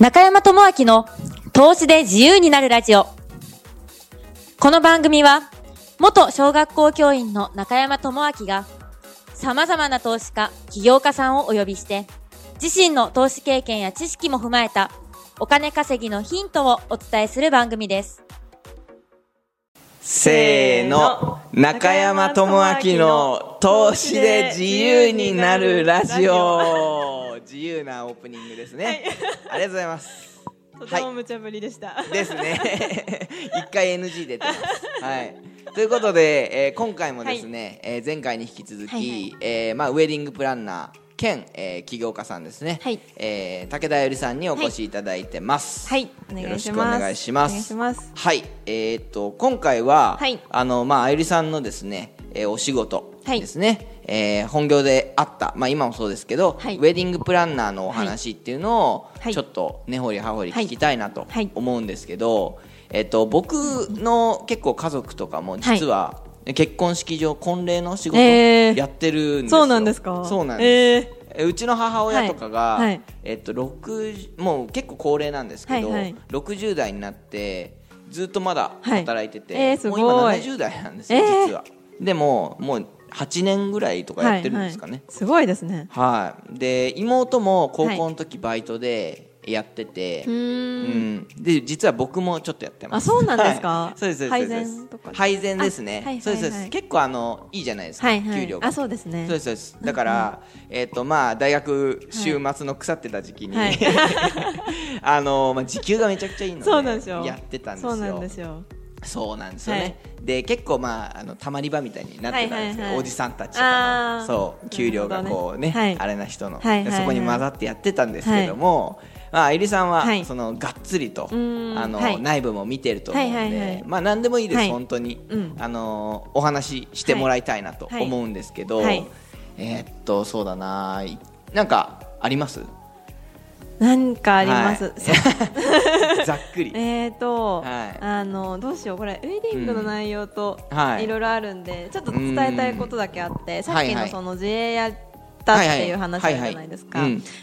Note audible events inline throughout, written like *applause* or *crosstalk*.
中山智明の投資で自由になるラジオ。この番組は、元小学校教員の中山智明が、様々な投資家、起業家さんをお呼びして、自身の投資経験や知識も踏まえた、お金稼ぎのヒントをお伝えする番組です。せーの中山智明の投資で自由になるラジオ自由なオープニングですね、ありがとうございます。とても無茶ぶりでした。ですね。*laughs* 一回 NG 出てます。はい。ということで、えー今回もですね、えー前回に引き続き、はいはい。えーまあ、ウェディングプランナー兼、えー起業家さんですね、はい。えー武田よりさんにお越しいただいてます、はい、お願い。よろしくお願いします。お願いします。はい、えーっと今回は、はい。あのまああゆりさんのですね、えーお仕事はいですね、えー本業であった。まあ今もそうですけど、はい。ウェディングプランナーのお話っていうのを、はい。ちょっと根掘り葉掘り聞きたいなとはい。思うんですけど、えーっと僕の結構家族とかも実は、結婚式場婚礼の仕事えー。やってるんですよ、そうなんですか？そうなんです、えー。えうちの母親とかが、はい。はい。えっと、60もう結構高齢なんですけど、はいはい。60代になってずっとまだ働いてて、はいえーすごい。もう今70代なんですよ、えー。実は。でももう8年ぐらいとかやってるんですかね。はいはい。すごいですね。はい、で妹も高校の時バイトでやってて、うー。うん。ん、で実は僕もちょっとやってます。あそうなんですか？は *laughs* いそうですそうです。配膳ですね、あはいはいはいそうですそうです。結構あのいいじゃないですか、はいはい。給料が。あそうですね。そうですそうです。だから、えっ、とまあ大学週末の腐ってた時期に、はい。*laughs* あのまあ時給がめちゃくちゃいいのでそうなんですよ。やってたんですよ。そうなんですよ。そうなんですよね、はい。で結構まああのたまり場みたいになってたんですけど、はいはいはい。おじさんたちとかあー。のそう給料がこうねねはい。あれな人の、はいはいはい。でそこに混ざってやってたんですけども、まあ、あゆりさんは、はい。そのがっつりとん。あの、はい。内部も見てると思うんで、はいはいはい。まあ何でもいいです、はい。本当に、うん。あのお話ししてもらいたいなとはい。思うんですけど、はい。えーっとそうだないなんかあります？なんかあります。はい。*laughs* ざっくり。えーと、はい。あのどうしよう。これウェディングの内容とい。いろいろあるんで、ちょっと伝えたいことだけあって、さっきのその自営やったっていう話じゃないですか。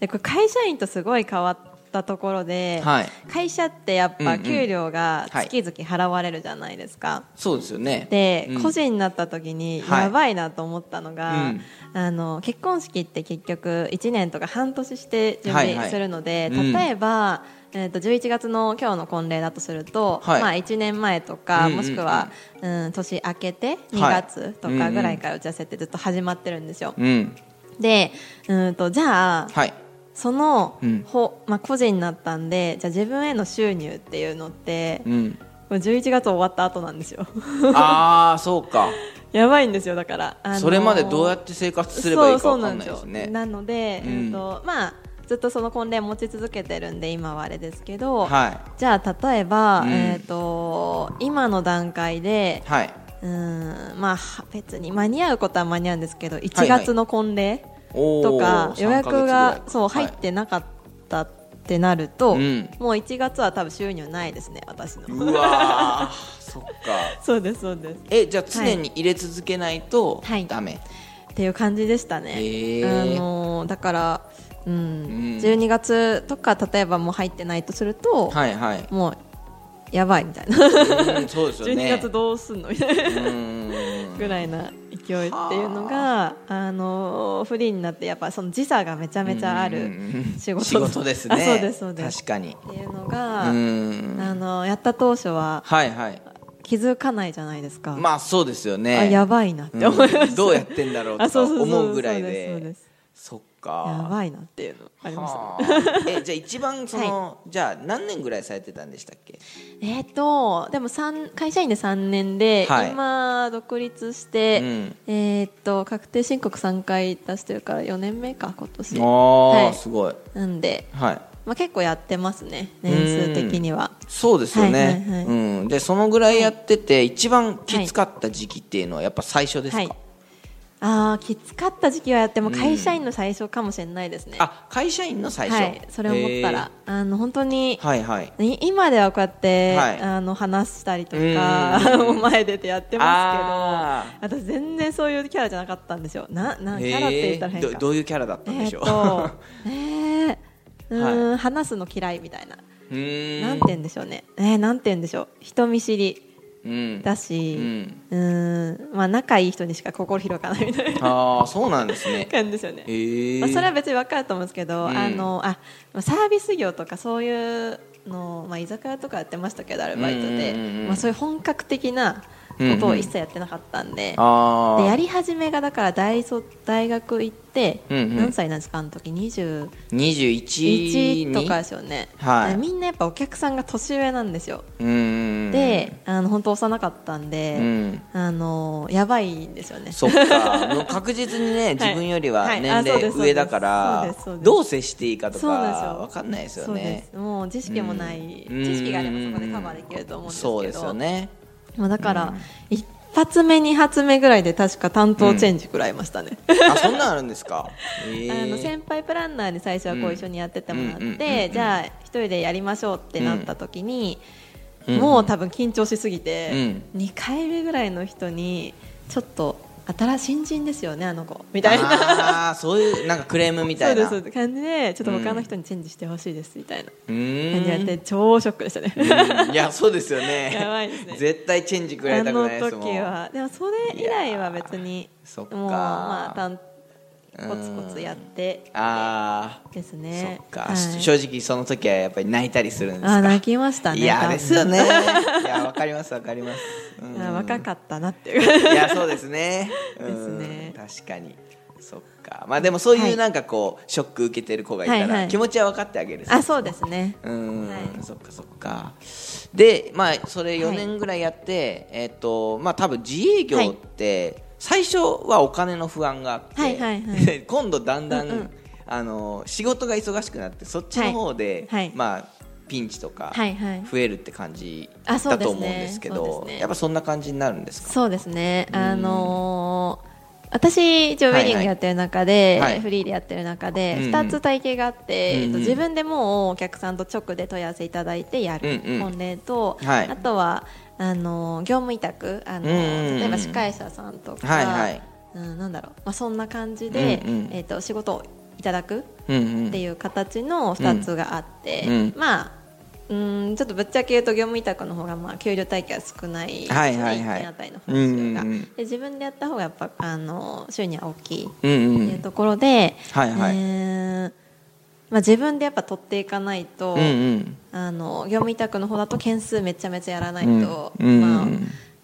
でこれ会社員とすごい変わったところで、はい。会社ってやっうんうん。ぱ給料がはい。月々払われるじゃないですか。そうですよね。で、うん。個人になった時にはい。やばいなと思ったのが、うん。あの結婚式って結局1年とか半年して準はいはい。備するので、うん。例えば、えー、と11月の今日の婚礼だとすると、はい。まあ、1年前とか、うんうんうん。もしくは、うん、年明けて2月とかぐらいから打ち合わせってずっと始まってるんですよ。うん。でうんとじゃあはいその、うん。ほまあ、個人になったんでじゃあ自分への収入っていうのって、うん。これ11月終わった後なんですよ。*laughs* ああそうか。*laughs* やばいんですよだから、あのーそれまでどうやって生活すればいいかわかんないですね。なので、うん。うんとまあずっとその婚礼持ち続けてるんで今はあれですけど、はじゃあ例えば、うん。えっ、と今の段階でいはい。うんまあは別に間に合うことは間に合うんですけどはい1月の婚礼とか、3予約がい。そう入はってなかったってなると、うん。もう1月は多分収入ないですね私の。いうわー *laughs* そっか。そうですそうです。えじゃあ常に入れ続けないとはい。ダメ、っていう感じでしたね。あのーだから、うん。うん。12月とか例えばもう入ってないとすると、はいはい。もうやばいみたいな、うんそうですよね。*laughs* 12月どうすんのみたいな。うんぐらいな勢いっていうのが、あ。のーフリーになってやっぱその時差がめちゃめちゃあるうん仕事。仕事ですね。あそうですそうです。確かに。っていうのうが、ん。あのーやった当初ははいはい。気づかないじゃないですか。まあそうですよね。あやばいなって思いました、うん。どうやってんだろうと思うぐらいそうでそっか。やばいなっていうのあ。りました *laughs* えじゃあ一番その、じゃあ何年ぐらいされてたんでしたっけ？えー、とでも三会社員で3年で、はい。今独立して、うん。えー、と確定申告3回出してるから4年目か今年。ああ、はい。すごい。なんで、はい。まあ、結構やってますね年数的には。そうですよね、はいはいはいうん、でそのぐらいやってて、一番きつかった時期っていうのはやっぱ最初ですか、はいあーきつかった時期はやっても会社員の最初かもしれないですね、あ会社員の最初？はいそれ思ったらあの本当にはいはい。い今ではこうやって、はい。あの話したりとうかん前出てやってまあすけど私全然そういうキャラじゃなかったんですよ。ななキャラって言ったら変か。どどういうキャラだったんでしょう、えー *laughs* えーうーん、話すの嫌いみたいな、なんて言うんでしょうね。えー、なんて言うんでしょう。人見知り。うんだし、うん。うーん。まあ仲いい人にしか心広かないみたいなああそうなんですね。*laughs* 感じですよね。まあ、それは別に分かると思うんですけど、うん。あのあまあサービス業とかそういうの、まあ、居酒屋とかやってましたけどアルバイトで、うんうんうんうんまあ、そういう本格的なことを一切やってなかったんで,、ああでやり始めがだから大卒大学行って、うんうん。何歳なんですかあの時？20 21 1に。とかですよね、はい。でみんなやっぱお客さんが年上なんですよ、うーんであの本当幼かったんで、うん。あのやばいんですよね。そっか。*laughs* もう確実にね自分よりははい。年齢上だからどう接していいかとか分かんないですよそうでねす。もう知識もない、うん。知識があればそこでカバーできると思うんですけど。そうですよね。まあだから、一発目二発目ぐらいで確か担当チェンジ食らいましたね、あそんなんあるんですか？*laughs* へあのえ先輩プランナーに最初はこううん。一緒にやっててもらうんうんうんうん。ってじゃあ一人でやりましょうってなった時に、うんもう多分緊張しすぎて、うん。2回目ぐらいの人にちょっと新しい新人ですよねあの子。みたいな。ああそういうなんかクレームみたいな。そうですそうです。感じでちょっと他の人にチェンジしてほしいですみたいな。う感じやって超ショックでしたね、うん。いやそうですよね。*laughs* やばいですね。絶対チェンジくらいたくないですもん。あの時は。でもそれ以来は別にそっかもうまあたんコツコツやってああですそねっか、はい。正直その時はやっぱり泣いたりするんですか？あ泣きましたねいやですよね。いや *laughs* わかりますわかります、うん。あ若かったなっていう。いやそうですね。*laughs* ですね。うん確かに。そっか。まあでもそうはい。いうなんかこうショック受けてる子がいたらはいはい。気持ちは分かってあげる。あそうですね。うん、はい。そっかそっか。でまあそれ4はい年ぐらいやって、えっ、とまあ多分自営業って最初はお金の不安があって、はいはいはい。で *laughs* 今度だんだん、うんうん。あの仕事が忙しくなってそっちの方で、はいはい。まあピンチとかはいはい。増えるって感じだと思うんですけそうど、ですね。やっぱそんな感じになるんですか？そうですね。あのー私一応ウェディングやってる中で、はい。はいフリーでやってる中でうんうん。2つ体系があって、うんうん。えっと自分でもうお客さんと直で問い合わせいただいてやるうんうん。婚礼と、はい。あとはあの業務委託あの、うんうんうん。例えば司会者さんとか、はいはい。うん、なんだろう、まあ、そんな感じで、うんうんえっと仕事をいただくうんうん。っていう形の2つがあって、うんまあうんちょっとぶっちゃけ言うと業務委託の方がまあ給料体系は少ないはいはいはい。1点あたりの報酬が、うんうんうん。で自分でやった方がやっぱあの収入は大きいっうんうていうんところで、はいはい。えーまあ、自分でやっぱ取っていかないと、うんうん。あの業務委託の方だと件数めちゃめちゃやらないと、うん。うん。まあ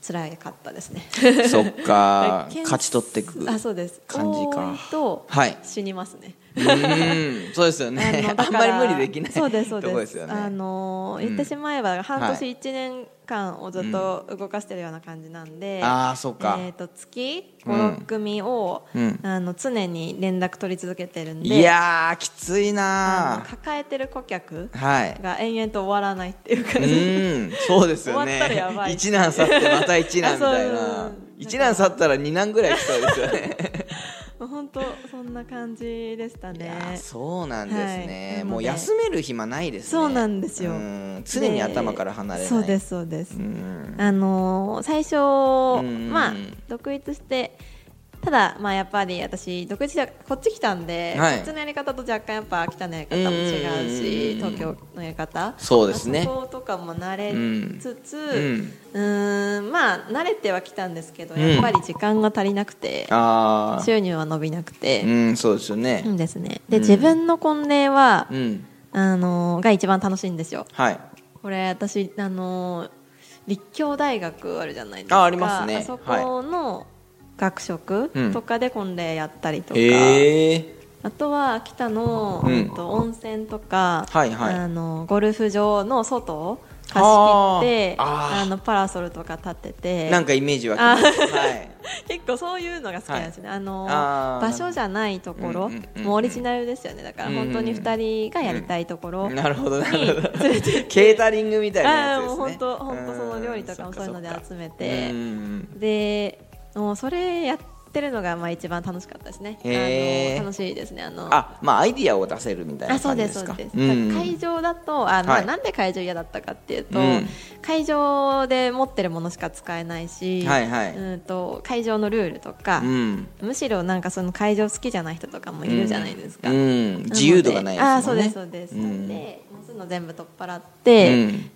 辛かったですね。そっか。*laughs* 勝ち取っていくあそうです。感じか。とはい。死にますね。うん。そうですよね。あんまり無理できないそうですそうです。とこですよね。あのうん。言ってしまえば半はい。年1年間をずっと動かしてるような感じなんで、ああそっか、えー、と月うん56組を、うん。あの常に連絡取り続けてるんでいやーきついな抱えてる顧客が延々と終わらないっていうう感じ。んそうですよ終わったらやねばい。一難去ってまた一難みたいな。*laughs* う。ん一難去ったら二難ぐらい来そうですよね *laughs* 本当そんな感じでしたね。ーそうなんですね、はい。もう休める暇ないですね。そうなんですよ。うん。常に頭から離れない。そうですそうです、うん。あのー最初、ん。まあ独立してただまあやっぱり私独立してこっち来たんで、はい。こっちのやり方と若干やっぱ秋田のやり方も違うし東京のやり方。そうですね。そことかも慣れつつ、うん。まあ慣れてはきたんですけど、うん。やっぱり時間が足りなくて収入は伸びなくて、うんそうですよね。うんですね。で、うん。自分の婚礼は、うん。あのーが一番楽しいんですよ。はい。これ私あのー立教大学あるじゃないですか。あありますね。あそこの学食うん。とかで婚礼やったりとか、へえあとは秋田の、うん。うんと温泉とか、はいはい。あのゴルフ場の外を貸し切ってあのパラソルとか立てて。なんかイメージ湧きます。はい。*laughs* 結構そういうのが好きなんですね、あのあー。場所じゃないところ、うんうんうんうんもうオリジナルですよね。だから本当に2人がやりたいところ、なるほどなにるほど。*laughs* *laughs* ケータリングみたいなやつですね。あーもう本当本当その料理とかもそういうので集めて。でもうそれやってるのがまあ一番楽しかったですね。あの楽しいですね。あの。あまあアイディアを出せるみたいな感じですすかそうです、うん。会場だとあ、まあはい。なんで会場嫌だったかっていうと、うん。会場で持ってるものしか使えないし、はいはい。うんと会場のルールとか、うん。むしろなんかその会場好きじゃない人とかもいるじゃないですか、自由度がないですね。あそうですそうです、うん。での全部取っ払って、うん。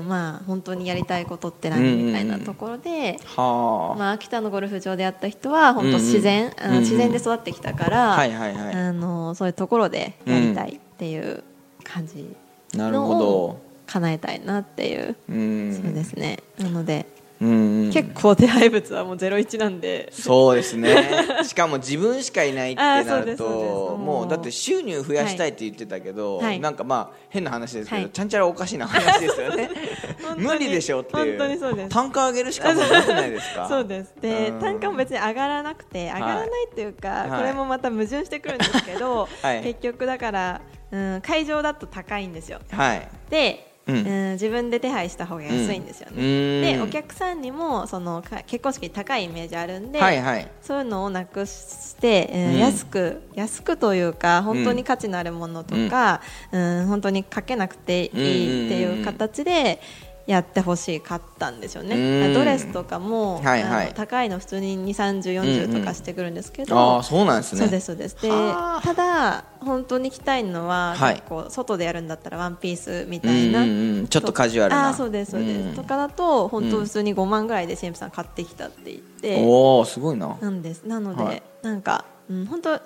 うんまあ本当にやりたいことって何みたいなところで、はあ、まあ、秋田のゴルフ場でやった人は本当自然、あのうんうんうん。うん自然で育ってきたから、はいはいはい。あのそういうところでやりたいっていう感じなるのほを叶えたいなっていう、どうん。そうですね。なので、うんうん結構手配物はもう01なんで。そうですね。*laughs* しかも自分しかいないってなるとももううだって収入増やしたいって言ってたけど、はい。なんかまあ変な話ですけど、はい。ちゃんちゃらおかしな話ですよね。*laughs* 無理でしょっていう。本当にそうです。単価上げるしかもなくないですか？*laughs* そうです。でうん。単価も別に上がらなくて上がらないっていうか、はい。これもまた矛盾してくるんですけど、はい。結局だから、うん、会場だと高いんですよ。はい。で、ううんん自分で手配した方が安いんですよね、うん。でお客さんにもそのか結婚式高いイメージあるんで、はいはい。そういうのをなくして、うんうん。安く安くというか本当に価値のあるものとか、うん。本当にかけなくていいっていう形でやってほしかったんですよね、うん。ドレスとかも、はいはい。高いの普通に2 3 0 4 0とかしてくるんですけど、ああそうなんですね。そうですそうです。ではあ。ただ本当に着たいのは、はい。結構外でやるんだったらワンピースみたうんいな、うんうんちょっとカジュアルな。あーそうですそうです、うんとかだと本当普通に5万ぐらいで神父さん買ってきたって言って、おおすごいな。なんです。なので、はい。なんか、うん、本当、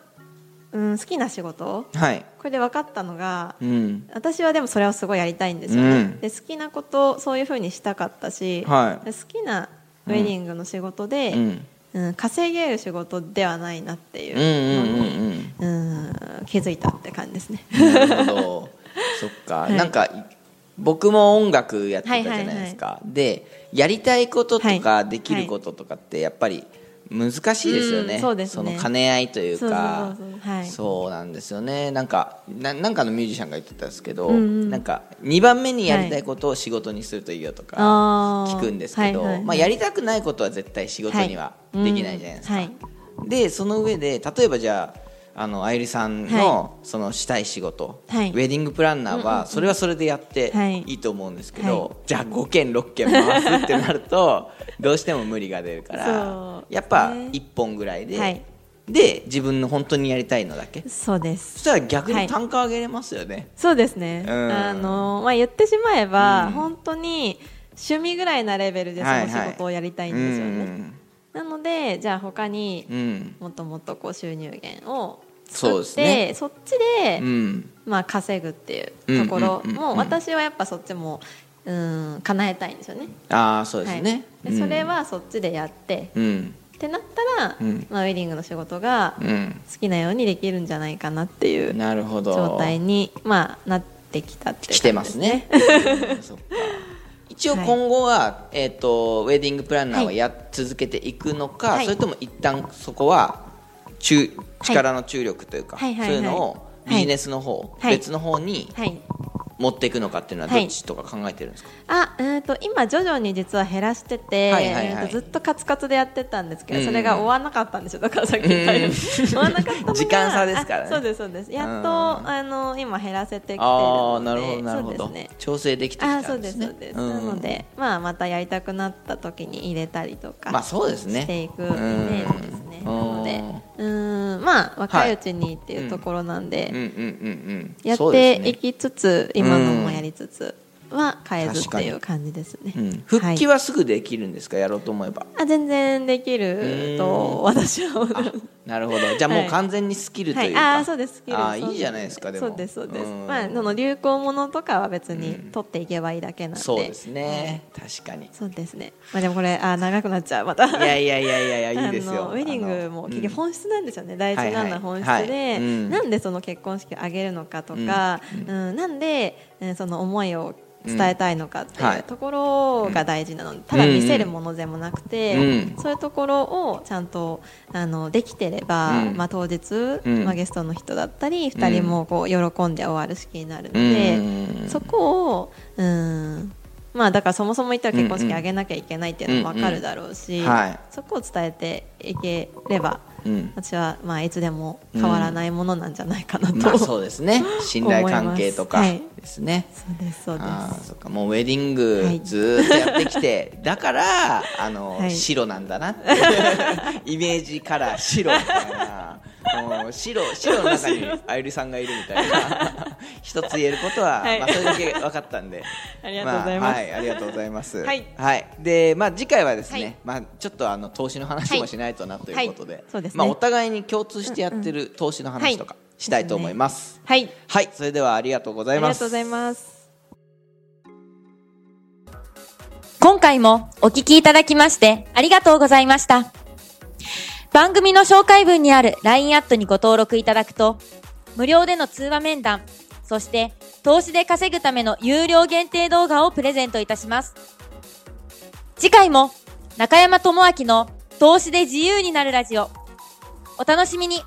うん、好きな仕事。はい。これで分かったのがうん。私はでもそれをすごいやりたいんですよ。ね、うん。で好きなことそういうふうにしたかったし、はい。で好きなウェディングの仕事で、うん。うん稼げる仕事ではないなっていううんうんのに、うん。うん気づいたって感じですね。なるほど。*laughs* そっか、はい。なんか僕も音楽やってたじゃないですか、でやりたいこととかはい。できることとかってやっぱり難しいですよね、うんそうですね。の兼ね合いというか。そうなんですよね。なんかななんかのミュージシャンが言ってたんですけど、うんうん。なんか2番目にやりたいことを仕事にするといいよとか聞くんですけど、はいはいはい。まあ、やりたくないことは絶対仕事にはできないじゃないですか、はい。でその上で例えばじゃああのあゆりさんの、そのしたい仕事、はい。ウェディングプランナーはそれはそれでやってはい。いいと思うんですけど、はい。じゃあ5件6件回すってなると *laughs* どうしても無理が出るからやっぱね。1本ぐらいで、はい。で自分の本当にやりたいのだけ。そうです。そしたら逆に単価上げれますよね、そうですね、うん。あのまあ、言ってしまえば、うん。本当に趣味ぐらいなレベルでその仕事をやりたいんですよね、なのでじゃあ他にもっともっとこう収入源を作ってねそっちで、うん。まあ、稼ぐっていうところも私はやっぱそっちもうん叶えたいんですよね。ああそうですね、はい、でそれはそっちでやって、うん。ってなったら、うん。まあ、ウェディングの仕事がうん。好きなようにできるんじゃないかなっていうなるほど。状態に、まあ、なってきたっていう感じ来てますね。う *laughs* んそっか一応今後は、えっ、とウェディングプランナーはやっ続けていくのか、はい。それとも一旦そこは中力の注力というか、はいはいはい。そういうのをビジネスの方、はい。別の方にはい持っていくのかっていうのははい。どっちとか考えてるんですか？あ、えー、と今徐々に実は減らしてて、はいはいはい。ずっとカツカツでやってたんですけど、うんそれが終わらなかったんですよだからさっき言ったように。*laughs* 終わらなかったのが時間差ですからね。あそうですそうです。やっと、うんあの今減らせてきてるあので。あなるほどなるほど、調整できてきたあそうでんですね。すそうです、んなので、まあ、またやりたくなった時に入れたりとか、まあそうですね。していくイメージですなのでうー。んまあ若いうちにっていうところなんで。やっていきつつ、今のもやりつつは変えずっていう感じですね、うん、復帰はいはすぐできるんですか、やろうと思えば。あ全然できると私は思いますなるほど。じゃあもう完全にスキルというか。はい、あーそうです。スキル。あーいいじゃないですかでも。そうですそうです、うん。まあその流行ものとかは別に取っていけばいいだけなんで、そうですね。確かに。そうですね。まあでもこれあー長くなっちゃう。また。いやいやいやいやいやいいですよ。ウェディングも結局本質なんですよね、大事なのは本質で、はいはいはい。うん。なんでその結婚式を挙げるのかとか、うん。なんで、えーその思いを伝えたいのかってはいいうところが大事なの。で、ただ見せるものでもなくて、うん。そういうところをちゃんとあのできてれば、うん。まあ、当日、うん。まあ、ゲストの人だったり2人もこう喜んで終わる式になるのうん。で、そこをうんまあだからそもそも言ったら結婚式あげなきゃいけないっていうのも分かるだろうし、そこを伝えていければ、うん。私はまあいつでも変わらないものなんじゃないかなと、まあそうですね。*laughs* 信頼関係とかですね、そうですそうです。そっか。もうウェディングはい。ずーっとやってきて、*laughs* だからあの、はい。白なんだな *laughs* イメージカラー白みたいな。もう白白の中にあゆりさんがいるみたいな一つ言えることは、はい。まあ、それだけ分かったんで。*laughs* ありがとうございます。あ、はいありがとうございます。はい。でまあ次回はですね、はい。まあちょっとあの投資の話もしないとなということで、はい。そうですね。まあお互いに共通してやってる投資の話とかしたいと思います、はい。はい。それではありがとうございます。ありがとうございます。今回もお聞きいただきましてありがとうございました。番組の紹介文にある LINE アットにご登録いただくと、無料での通話面談、そして投資で稼ぐための有料限定動画をプレゼントいたします。次回も中山智明の投資で自由になるラジオ、お楽しみに